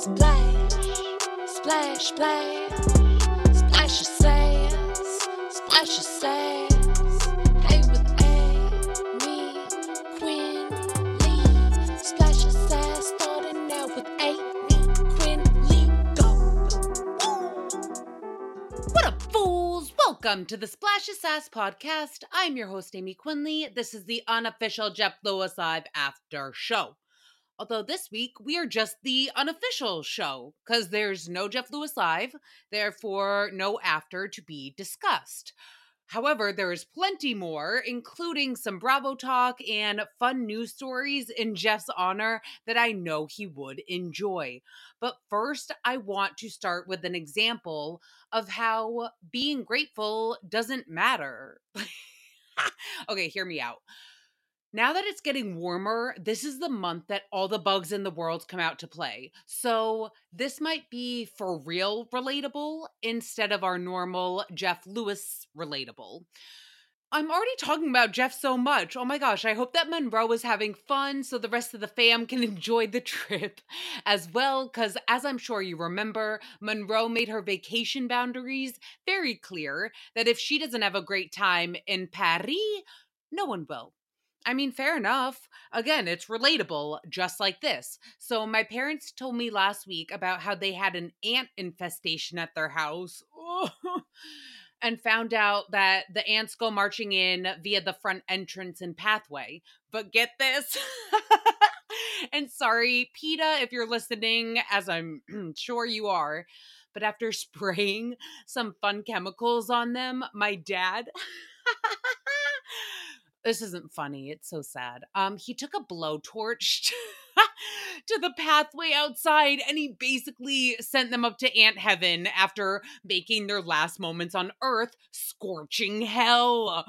Splash, splash, splash, splash your sass, splash your. Hey with Quinn, Lee, splash your. Starting with Quinn, Lee, go. What up, fools? Welcome to the Splash of Sass podcast. I'm your host, Aymee Quinnley. This is the unofficial Jeff Lewis Live after show. Although this week we are just the unofficial show because there's no Jeff Lewis Live, therefore, no after to be discussed. However, there is plenty more, including some Bravo talk and fun news stories in Jeff's honor that I know he would enjoy. But first, I want to start with an example of how being grateful doesn't matter. okay, hear me out. Now that it's getting warmer, this is the month that all the bugs in the world come out to play. So, this might be for real relatable instead of our normal Jeff Lewis relatable. I'm already talking about Jeff so much. Oh my gosh, I hope that Monroe is having fun so the rest of the fam can enjoy the trip as well. Because, as I'm sure you remember, Monroe made her vacation boundaries very clear that if she doesn't have a great time in Paris, no one will. I mean, fair enough. Again, it's relatable, just like this. So, my parents told me last week about how they had an ant infestation at their house. and found out that the ants go marching in via the front entrance and pathway. But get this. and sorry, PETA, if you're listening, as I'm sure you are. But after spraying some fun chemicals on them, my dad this isn't funny. It's so sad. Um, he took a blowtorch to the pathway outside and he basically sent them up to ant heaven after making their last moments on earth scorching hell.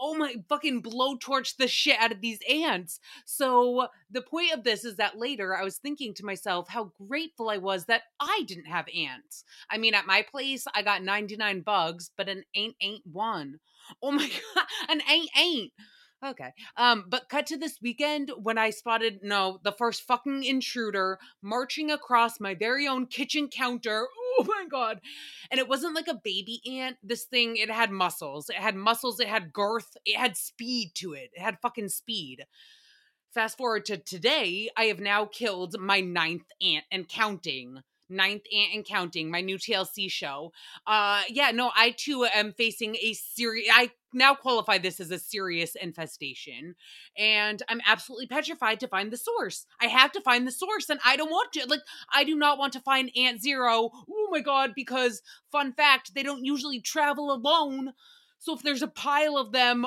Oh my fucking blowtorch the shit out of these ants. So the point of this is that later I was thinking to myself how grateful I was that I didn't have ants. I mean, at my place I got 99 bugs, but an ain't ain't one. Oh my god, an ain't ain't. Okay. Um, but cut to this weekend when I spotted no, the first fucking intruder marching across my very own kitchen counter. Oh my god. And it wasn't like a baby ant. This thing, it had muscles. It had muscles, it had girth, it had speed to it. It had fucking speed. Fast forward to today, I have now killed my ninth ant and counting ninth ant and counting my new tlc show. Uh yeah no i too am facing a serious i now qualify this as a serious infestation and i'm absolutely petrified to find the source. I have to find the source and i don't want to like i do not want to find ant zero oh my god because fun fact they don't usually travel alone. So if there's a pile of them,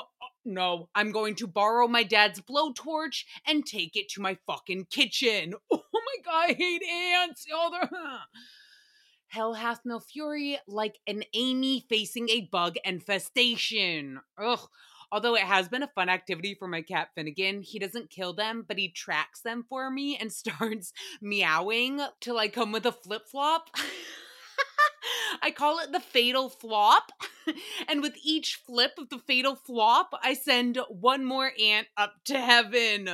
no, I'm going to borrow my dad's blowtorch and take it to my fucking kitchen. Oh my god, I hate ants. Oh. Hell hath no fury like an Aymee facing a bug infestation. Ugh. Although it has been a fun activity for my cat Finnegan, he doesn't kill them, but he tracks them for me and starts meowing till I come with a flip flop. I call it the fatal flop. and with each flip of the fatal flop, I send one more ant up to heaven.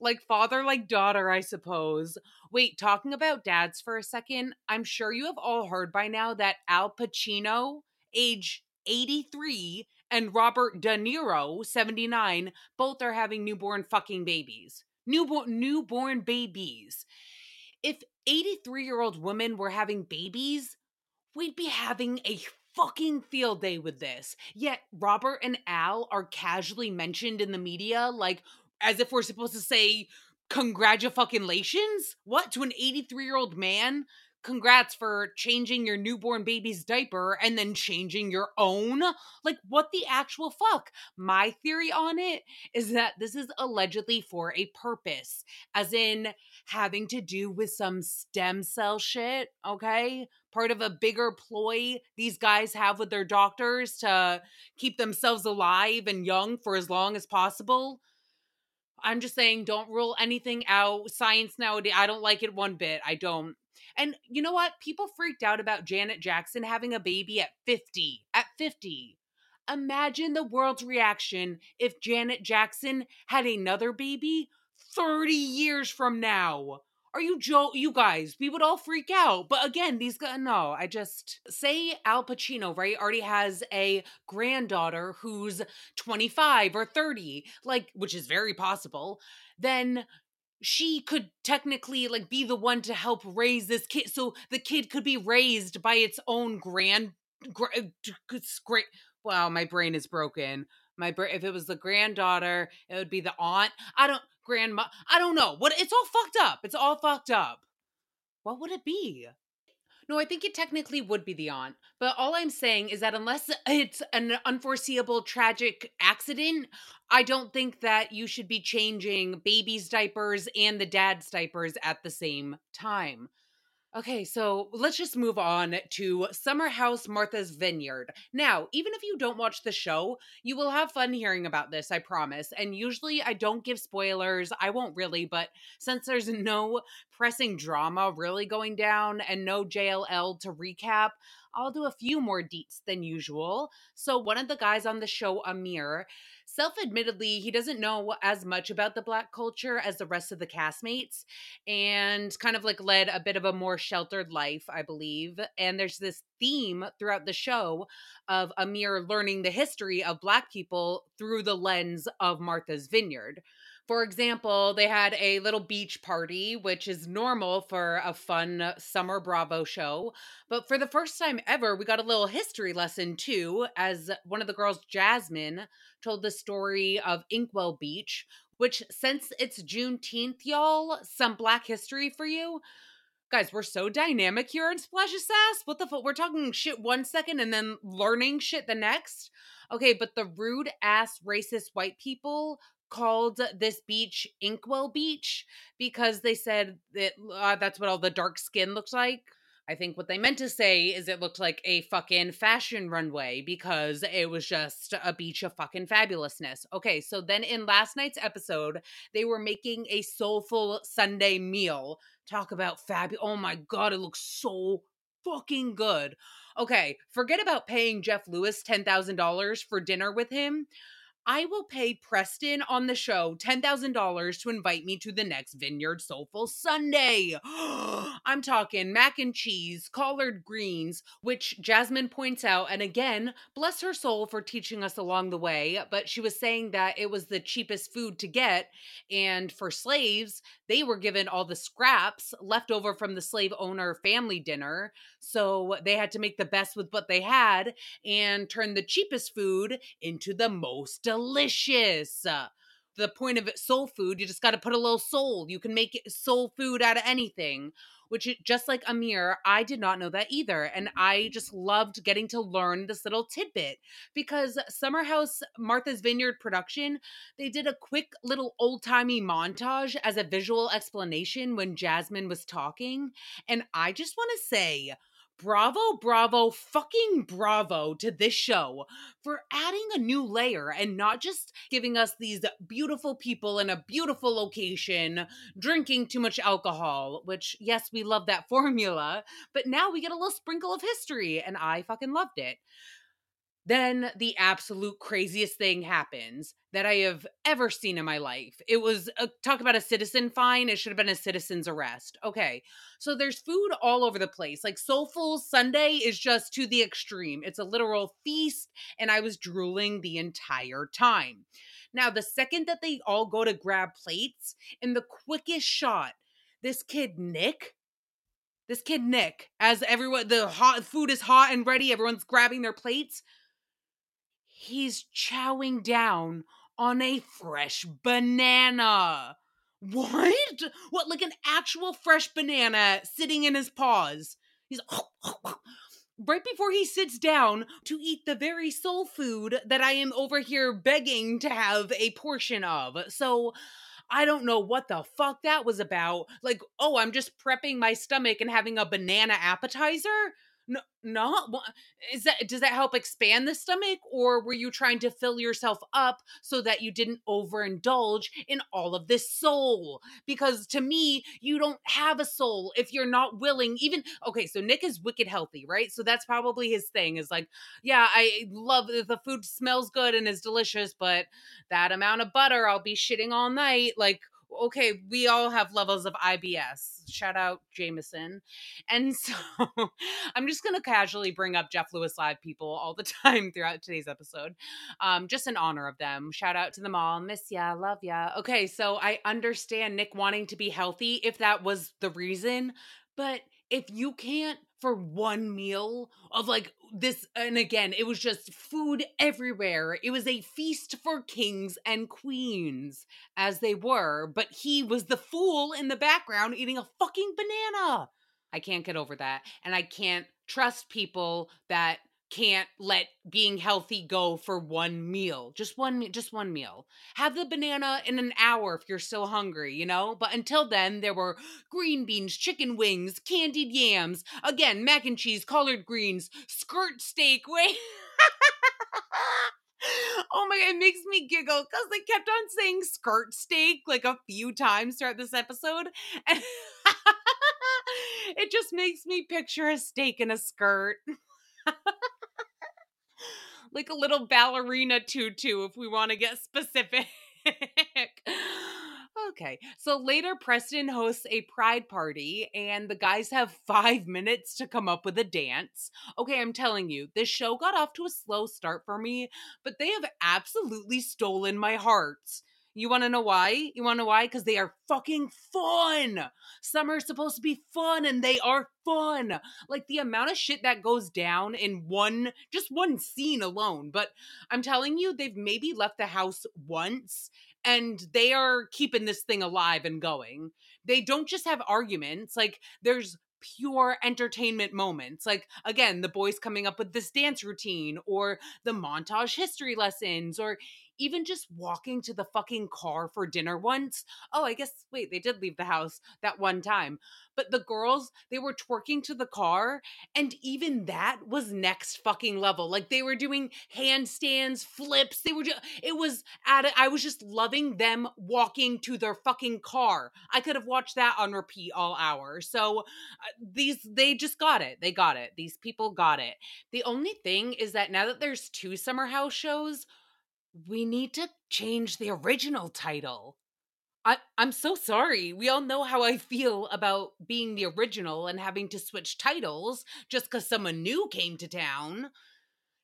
Like father, like daughter, I suppose. Wait, talking about dads for a second, I'm sure you have all heard by now that Al Pacino, age 83, and Robert De Niro, 79, both are having newborn fucking babies. Newborn newborn babies. If 83 year old women were having babies, we'd be having a fucking field day with this. Yet Robert and Al are casually mentioned in the media like as if we're supposed to say congratulations what to an 83 year old man congrats for changing your newborn baby's diaper and then changing your own. Like, what the actual fuck? My theory on it is that this is allegedly for a purpose, as in having to do with some stem cell shit, okay? Part of a bigger ploy these guys have with their doctors to keep themselves alive and young for as long as possible. I'm just saying, don't rule anything out. Science nowadays, I don't like it one bit. I don't. And you know what? People freaked out about Janet Jackson having a baby at 50. At 50. Imagine the world's reaction if Janet Jackson had another baby 30 years from now. Are you Joe? You guys, we would all freak out. But again, these guys, no, I just say Al Pacino, right? Already has a granddaughter who's 25 or 30, like, which is very possible. Then she could technically like be the one to help raise this kid so the kid could be raised by its own grand great uh, wow my brain is broken my if it was the granddaughter it would be the aunt i don't grandma i don't know what it's all fucked up it's all fucked up what would it be no, I think it technically would be the aunt. But all I'm saying is that unless it's an unforeseeable tragic accident, I don't think that you should be changing baby's diapers and the dad's diapers at the same time. Okay, so let's just move on to Summer House Martha's Vineyard. Now, even if you don't watch the show, you will have fun hearing about this, I promise. And usually I don't give spoilers. I won't really, but since there's no pressing drama really going down and no JLL to recap, I'll do a few more deets than usual. So, one of the guys on the show, Amir, self admittedly, he doesn't know as much about the black culture as the rest of the castmates and kind of like led a bit of a more sheltered life, I believe. And there's this theme throughout the show of Amir learning the history of black people through the lens of Martha's Vineyard. For example, they had a little beach party, which is normal for a fun summer Bravo show. But for the first time ever, we got a little history lesson too, as one of the girls, Jasmine, told the story of Inkwell Beach, which since it's Juneteenth, y'all, some black history for you. Guys, we're so dynamic here in Splash of Sass. What the fuck? We're talking shit one second and then learning shit the next. Okay, but the rude ass racist white people called this beach Inkwell Beach because they said that uh, that's what all the dark skin looks like. I think what they meant to say is it looked like a fucking fashion runway because it was just a beach of fucking fabulousness. Okay, so then in last night's episode, they were making a soulful Sunday meal. Talk about fab. Oh my god, it looks so fucking good. Okay, forget about paying Jeff Lewis $10,000 for dinner with him. I will pay Preston on the show $10,000 to invite me to the next Vineyard Soulful Sunday. I'm talking mac and cheese, collard greens, which Jasmine points out. And again, bless her soul for teaching us along the way. But she was saying that it was the cheapest food to get. And for slaves, they were given all the scraps left over from the slave owner family dinner. So they had to make the best with what they had and turn the cheapest food into the most delicious. Uh, the point of it, soul food, you just got to put a little soul. You can make soul food out of anything which just like Amir, I did not know that either. And I just loved getting to learn this little tidbit because Summer House Martha's Vineyard production, they did a quick little old timey montage as a visual explanation when Jasmine was talking. And I just want to say, bravo, bravo, fucking bravo to this show for adding a new layer and not just giving us these beautiful people in a beautiful location drinking too much alcohol, which, yes, we love that formula, but now we get a little sprinkle of history, and I fucking loved it. Then the absolute craziest thing happens that I have ever seen in my life. It was a, talk about a citizen fine. It should have been a citizen's arrest. Okay. So there's food all over the place. Like Soulful Sunday is just to the extreme. It's a literal feast. And I was drooling the entire time. Now, the second that they all go to grab plates, in the quickest shot, this kid, Nick, this kid Nick, as everyone the hot food is hot and ready, everyone's grabbing their plates he's chowing down on a fresh banana. What? What, like an actual fresh banana sitting in his paws? He's right before he sits down to eat the very soul food that I am over here begging to have a portion of. So I don't know what the fuck that was about. Like, oh, I'm just prepping my stomach and having a banana appetizer? No, not is that does that help expand the stomach or were you trying to fill yourself up so that you didn't overindulge in all of this soul? Because to me you don't have a soul if you're not willing even okay so nick is wicked healthy right? So that's probably his thing is like yeah i love the food smells good and is delicious but that amount of butter i'll be shitting all night like okay, we all have levels of IBS. Shout out Jameson. And so I'm just going to casually bring up Jeff Lewis Live people all the time throughout today's episode, um, just in honor of them. Shout out to them all. Miss ya, love ya. Okay, so I understand Nick wanting to be healthy if that was the reason, but if you can't for one meal of like this and again it was just food everywhere. It was a feast for kings and queens as they were but he was the fool in the background eating a fucking banana. I can't get over that and i can't trust people that can't let being healthy go for one meal. Just one just one meal. Have the banana in an hour if you're still hungry, you know? But until then there were green beans, chicken wings, candied yams, again, mac and cheese, collard greens, skirt steak. Wait. oh my god, it makes me giggle cuz they kept on saying skirt steak like a few times throughout this episode. And it just makes me picture a steak in a skirt like a little ballerina tutu if we want to get specific. okay. So later, Preston hosts a pride party, and the guys have five minutes to come up with a dance. Okay, I'm telling you, this show got off to a slow start for me, but they have absolutely stolen my heart. You want to know why? You want to know why? Because they are fucking fun. Summer is supposed to be fun, and they are fun. Like the amount of shit that goes down in one, just one scene alone. But I'm telling you, they've maybe left the house once, and they are keeping this thing alive and going. They don't just have arguments. Like there's pure entertainment moments. Like, again, the boys coming up with this dance routine or the montage history lessons or even just walking to the fucking car for dinner once. Oh, I guess, wait, they did leave the house that one time. But the girls, they were twerking to the car. And even that was next fucking level. Like they were doing handstands, flips. They were just, it was at. I was just loving them walking to their fucking car. I could have watched that on repeat all hour. So uh, these, they just got it. They got it. These people got it. The only thing is that now that there's two summer house shows, we need to change the original title. I, I'm so sorry. We all know how I feel about being the original and having to switch titles just because someone new came to town.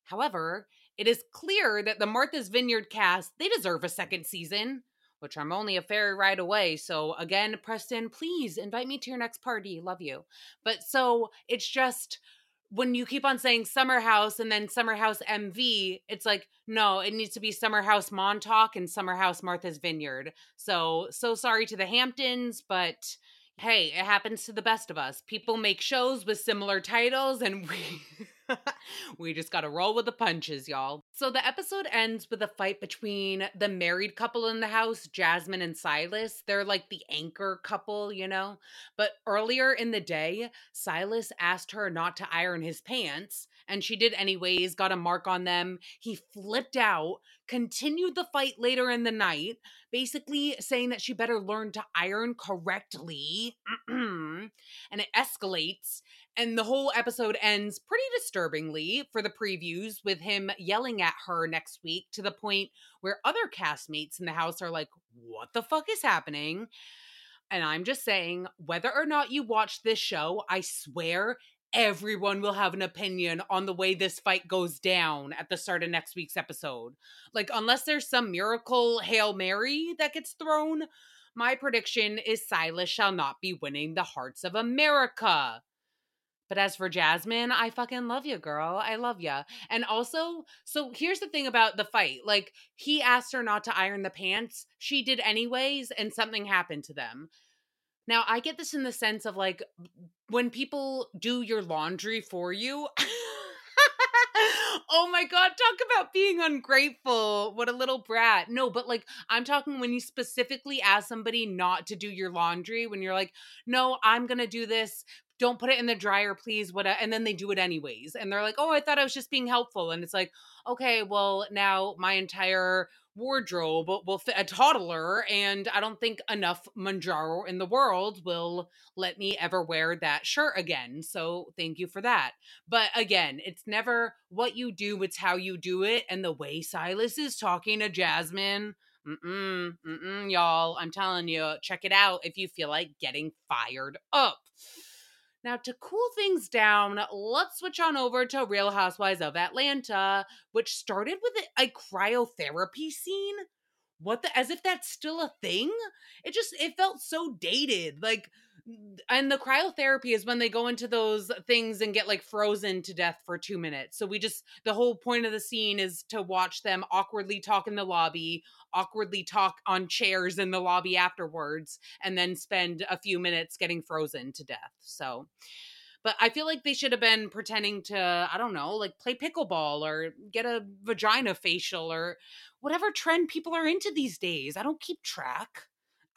However, it is clear that the Martha's Vineyard cast, they deserve a second season, which I'm only a fairy right away. So again, Preston, please invite me to your next party. Love you. But so it's just when you keep on saying Summer House and then Summer House MV, it's like, no, it needs to be Summer House Montauk and Summer House Martha's Vineyard. So, so sorry to the Hamptons, but hey, it happens to the best of us. People make shows with similar titles and we. we just got to roll with the punches, y'all. So the episode ends with a fight between the married couple in the house, Jasmine and Silas. They're like the anchor couple, you know? But earlier in the day, Silas asked her not to iron his pants, and she did anyways, got a mark on them. He flipped out, continued the fight later in the night, basically saying that she better learn to iron correctly. Mm-hmm. and it escalates and the whole episode ends pretty disturbingly for the previews with him yelling at her next week to the point where other castmates in the house are like, What the fuck is happening? And I'm just saying, whether or not you watch this show, I swear everyone will have an opinion on the way this fight goes down at the start of next week's episode. Like, unless there's some miracle Hail Mary that gets thrown, my prediction is Silas shall not be winning the hearts of America. But as for Jasmine, I fucking love you, girl. I love you. And also, so here's the thing about the fight. Like, he asked her not to iron the pants. She did anyways, and something happened to them. Now, I get this in the sense of like when people do your laundry for you. oh my god, talk about being ungrateful. What a little brat. No, but like I'm talking when you specifically ask somebody not to do your laundry when you're like, "No, I'm going to do this don't put it in the dryer, please. What? And then they do it anyways. And they're like, oh, I thought I was just being helpful. And it's like, okay, well, now my entire wardrobe will fit a toddler. And I don't think enough Mounjaro in the world will let me ever wear that shirt again. So thank you for that. But again, it's never what you do, it's how you do it. And the way Silas is talking to Jasmine, Mm-mm, mm-mm, y'all. I'm telling you, check it out if you feel like getting fired up. Now, to cool things down, let's switch on over to Real Housewives of Atlanta, which started with a, cryotherapy scene. What the, as if that's still a thing? It just, it felt so dated. Like, and the cryotherapy is when they go into those things and get like frozen to death for two minutes. So we just, the whole point of the scene is to watch them awkwardly talk in the lobby, awkwardly talk on chairs in the lobby afterwards, and then spend a few minutes getting frozen to death. So, but I feel like they should have been pretending to, I don't know, like play pickleball or get a vagina facial or whatever trend people are into these days. I don't keep track.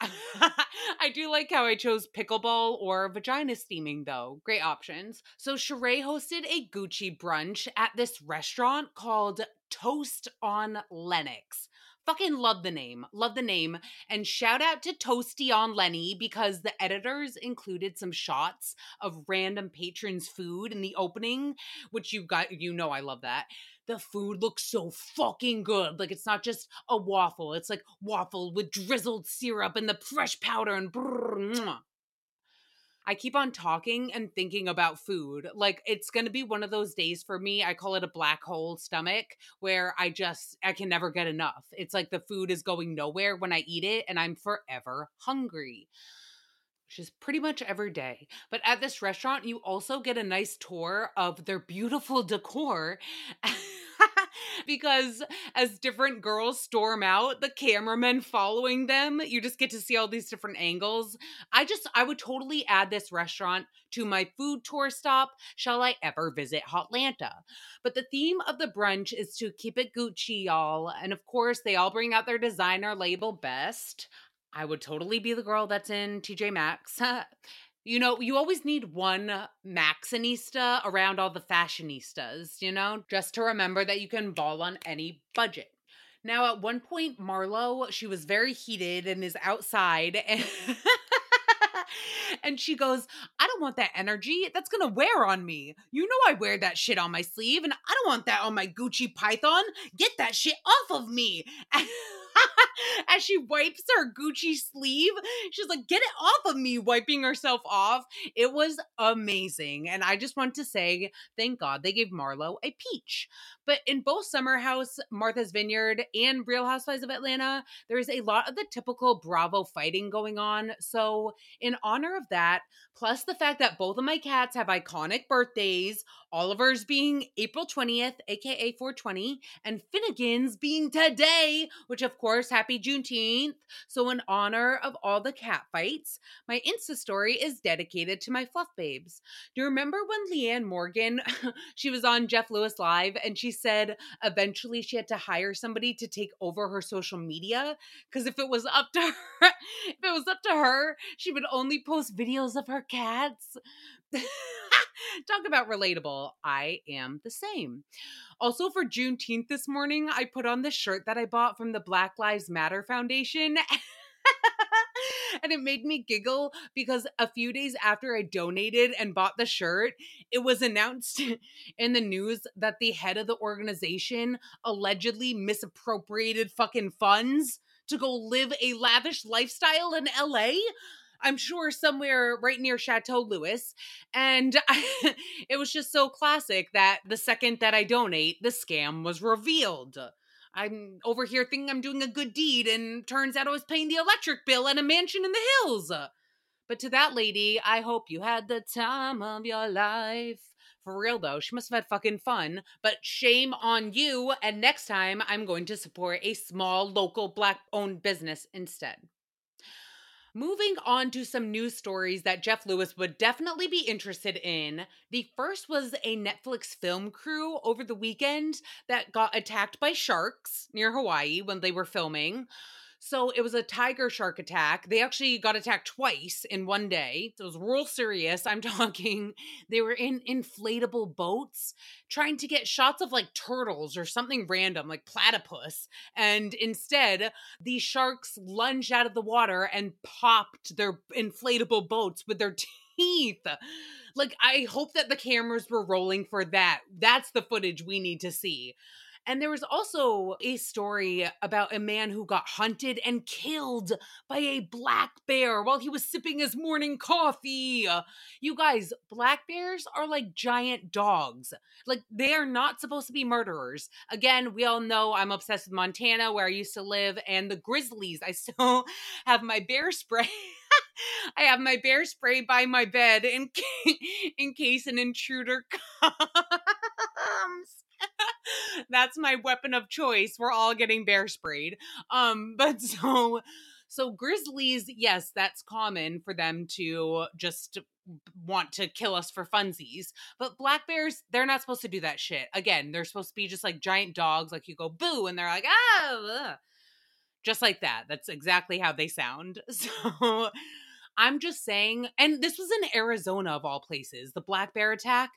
I do like how I chose pickleball or vagina steaming, though. Great options. So, Sheree hosted a Gucci brunch at this restaurant called Toast on Lenox. Fucking love the name. Love the name. And shout out to Toasty on Lenny because the editors included some shots of random patrons' food in the opening, which you got, you know, I love that the food looks so fucking good. Like it's not just a waffle, it's like waffle with drizzled syrup and the fresh powder and brrr, I keep on talking and thinking about food. Like it's going to be one of those days for me. I call it a black hole stomach where I just I can never get enough. It's like the food is going nowhere when I eat it and I'm forever hungry. Which is pretty much every day. But at this restaurant, you also get a nice tour of their beautiful decor. because as different girls storm out, the cameramen following them, you just get to see all these different angles. I just, I would totally add this restaurant to my food tour stop, shall I ever visit Hotlanta. But the theme of the brunch is to keep it Gucci, y'all. And of course, they all bring out their designer label best. I would totally be the girl that's in TJ Maxx. you know, you always need one Maxxinista around all the fashionistas, you know, just to remember that you can ball on any budget. Now, at one point, Marlo, she was very heated and is outside. And and she goes, I don't want that energy. That's going to wear on me. You know, I wear that shit on my sleeve, and I don't want that on my Gucci Python. Get that shit off of me. as she wipes her Gucci sleeve. She's like, get it off of me, wiping herself off. It was amazing. And I just want to say, thank God they gave Marlo a peach. But in both Summer House, Martha's Vineyard, and Real Housewives of Atlanta, there's a lot of the typical Bravo fighting going on. So, in honor of that, plus the fact that both of my cats have iconic birthdays, Oliver's being April 20th, aka 420, and Finnegan's being today, which of course, happy Juneteenth. So, in honor of all the cat fights, my Insta story is dedicated to my fluff babes. Do you remember when Leanne Morgan, she was on Jeff Lewis Live and she said eventually she had to hire somebody to take over her social media because if it was up to her, if it was up to her, she would only post videos of her cats. Talk about relatable. I am the same. Also, for Juneteenth this morning, I put on the shirt that I bought from the Black Lives Matter Foundation. and it made me giggle because a few days after I donated and bought the shirt, it was announced in the news that the head of the organization allegedly misappropriated fucking funds to go live a lavish lifestyle in LA. I'm sure somewhere right near Chateau Lewis. And I, it was just so classic that the second that I donate, the scam was revealed. I'm over here thinking I'm doing a good deed, and turns out I was paying the electric bill at a mansion in the hills. But to that lady, I hope you had the time of your life. For real though, she must have had fucking fun. But shame on you. And next time, I'm going to support a small local black owned business instead. Moving on to some news stories that Jeff Lewis would definitely be interested in. The first was a Netflix film crew over the weekend that got attacked by sharks near Hawaii when they were filming. So it was a tiger shark attack. They actually got attacked twice in one day. So it was real serious. I'm talking, they were in inflatable boats trying to get shots of like turtles or something random, like platypus. And instead, these sharks lunged out of the water and popped their inflatable boats with their teeth. Like, I hope that the cameras were rolling for that. That's the footage we need to see And there was also a story about a man who got hunted and killed by a black bear while he was sipping his morning coffee. You guys, black bears are like giant dogs. Like, they are not supposed to be murderers. Again, we all know I'm obsessed with Montana, where I used to live, and the grizzlies. I still have my bear spray. I have my bear spray by my bed in, in case an intruder comes. That's my weapon of choice. We're all getting bear sprayed. Um, but so so grizzlies, yes, that's common for them to just want to kill us for funsies. But black bears, they're not supposed to do that shit. Again, they're supposed to be just like giant dogs, like you go boo, and they're like, ah, ugh. just like that. That's exactly how they sound. So I'm just saying, and this was in Arizona of all places, the black bear attack.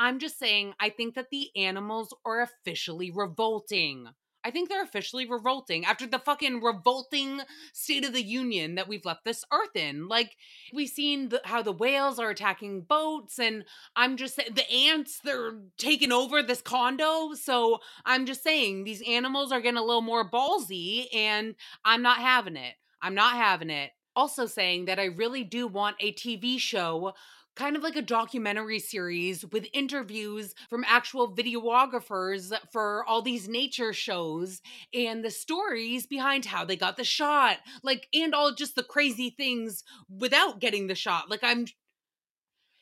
I'm just saying, I think that the animals are officially revolting. I think they're officially revolting after the fucking revolting State of the Union that we've left this earth in. Like, we've seen the, how the whales are attacking boats, and I'm just saying, the ants, they're taking over this condo. So I'm just saying, these animals are getting a little more ballsy, and I'm not having it. I'm not having it. Also, saying that I really do want a TV show kind of like a documentary series with interviews from actual videographers for all these nature shows and the stories behind how they got the shot like and all just the crazy things without getting the shot like i'm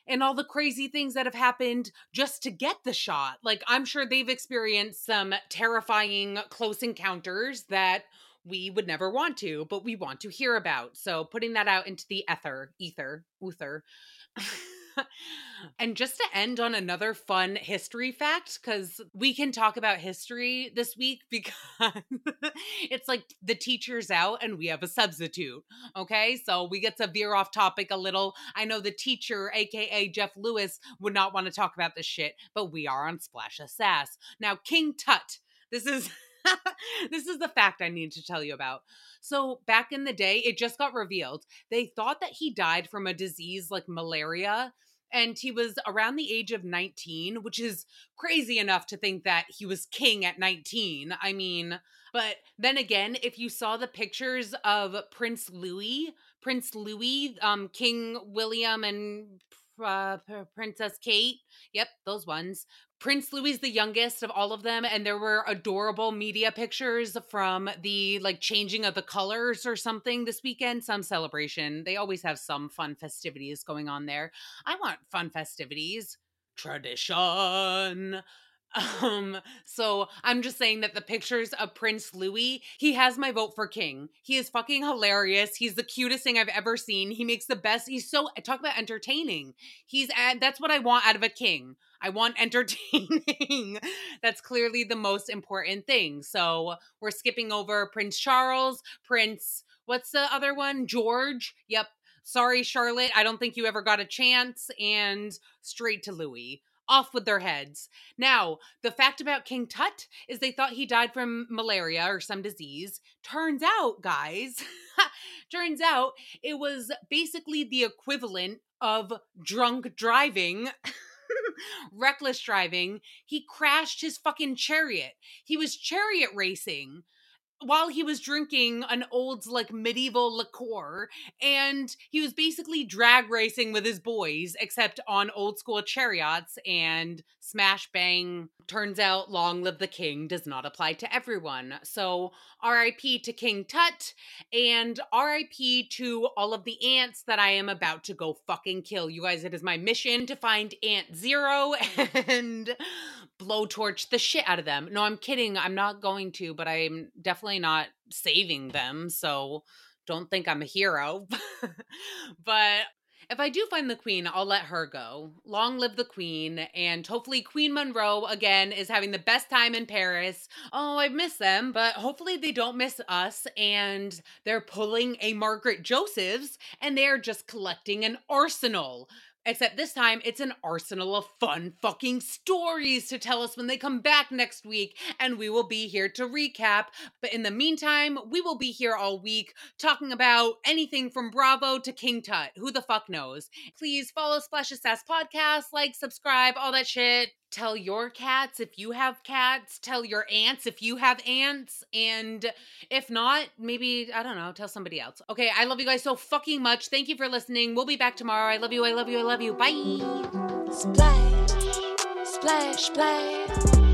and all the crazy things that have happened just to get the shot. Like, I'm sure they've experienced some terrifying close encounters that we would never want to, but we want to hear about. So, putting that out into the ether, ether, uther and just to end on another fun history fact, because we can talk about history this week because it's like the teacher's out and we have a substitute. Okay. So we get to veer off topic a little. I know the teacher, AKA Jeff Lewis, would not want to talk about this shit, but we are on Splash Sass. Now, King Tut, this is. this is the fact I need to tell you about. So, back in the day, it just got revealed. They thought that he died from a disease like malaria and he was around the age of 19, which is crazy enough to think that he was king at 19. I mean, but then again, if you saw the pictures of Prince Louis, Prince Louis, um, King William, and uh, Princess Kate, yep, those ones, Prince Louis the youngest of all of them, and there were adorable media pictures from the like changing of the colors or something this weekend, some celebration. They always have some fun festivities going on there. I want fun festivities. Tradition. Um, so I'm just saying that the pictures of Prince Louis, he has my vote for king. He is fucking hilarious. He's the cutest thing I've ever seen. He makes the best. He's so talk about entertaining. He's at, that's what I want out of a king. I want entertaining. That's clearly the most important thing. So we're skipping over Prince Charles, Prince, what's the other one? George. Yep. Sorry, Charlotte. I don't think you ever got a chance. And straight to Louis. Off with their heads. Now, the fact about King Tut is they thought he died from malaria or some disease. Turns out, guys, turns out it was basically the equivalent of drunk driving. reckless driving. He crashed his fucking chariot. He was chariot racing while he was drinking an old like medieval liqueur and he was basically drag racing with his boys except on old school chariots and smash bang turns out long live the king does not apply to everyone. So rip to king tut and rip to all of the ants that i am about to go fucking kill. You guys it is my mission to find ant zero and blowtorch the shit out of them. No i'm kidding. I'm not going to but i'm definitely not saving them so don't think i'm a hero but if I do find the queen, I'll let her go. Long live the queen. And hopefully, Queen Monroe again is having the best time in Paris. Oh, I miss them, but hopefully, they don't miss us. And they're pulling a Margaret Josephs and they're just collecting an arsenal. Except this time, it's an arsenal of fun fucking stories to tell us when they come back next week, and we will be here to recap. But in the meantime, we will be here all week talking about anything from Bravo to King Tut. Who the fuck knows? Please follow Splash of Sass podcast, like, subscribe, all that shit. Tell your cats if you have cats, tell your aunts if you have aunts, and if not, maybe, I don't know, tell somebody else. Okay, I love you guys so fucking much. Thank you for listening. We'll be back tomorrow. I love you, I love you, I love you. Bye. Splash, splash, splash,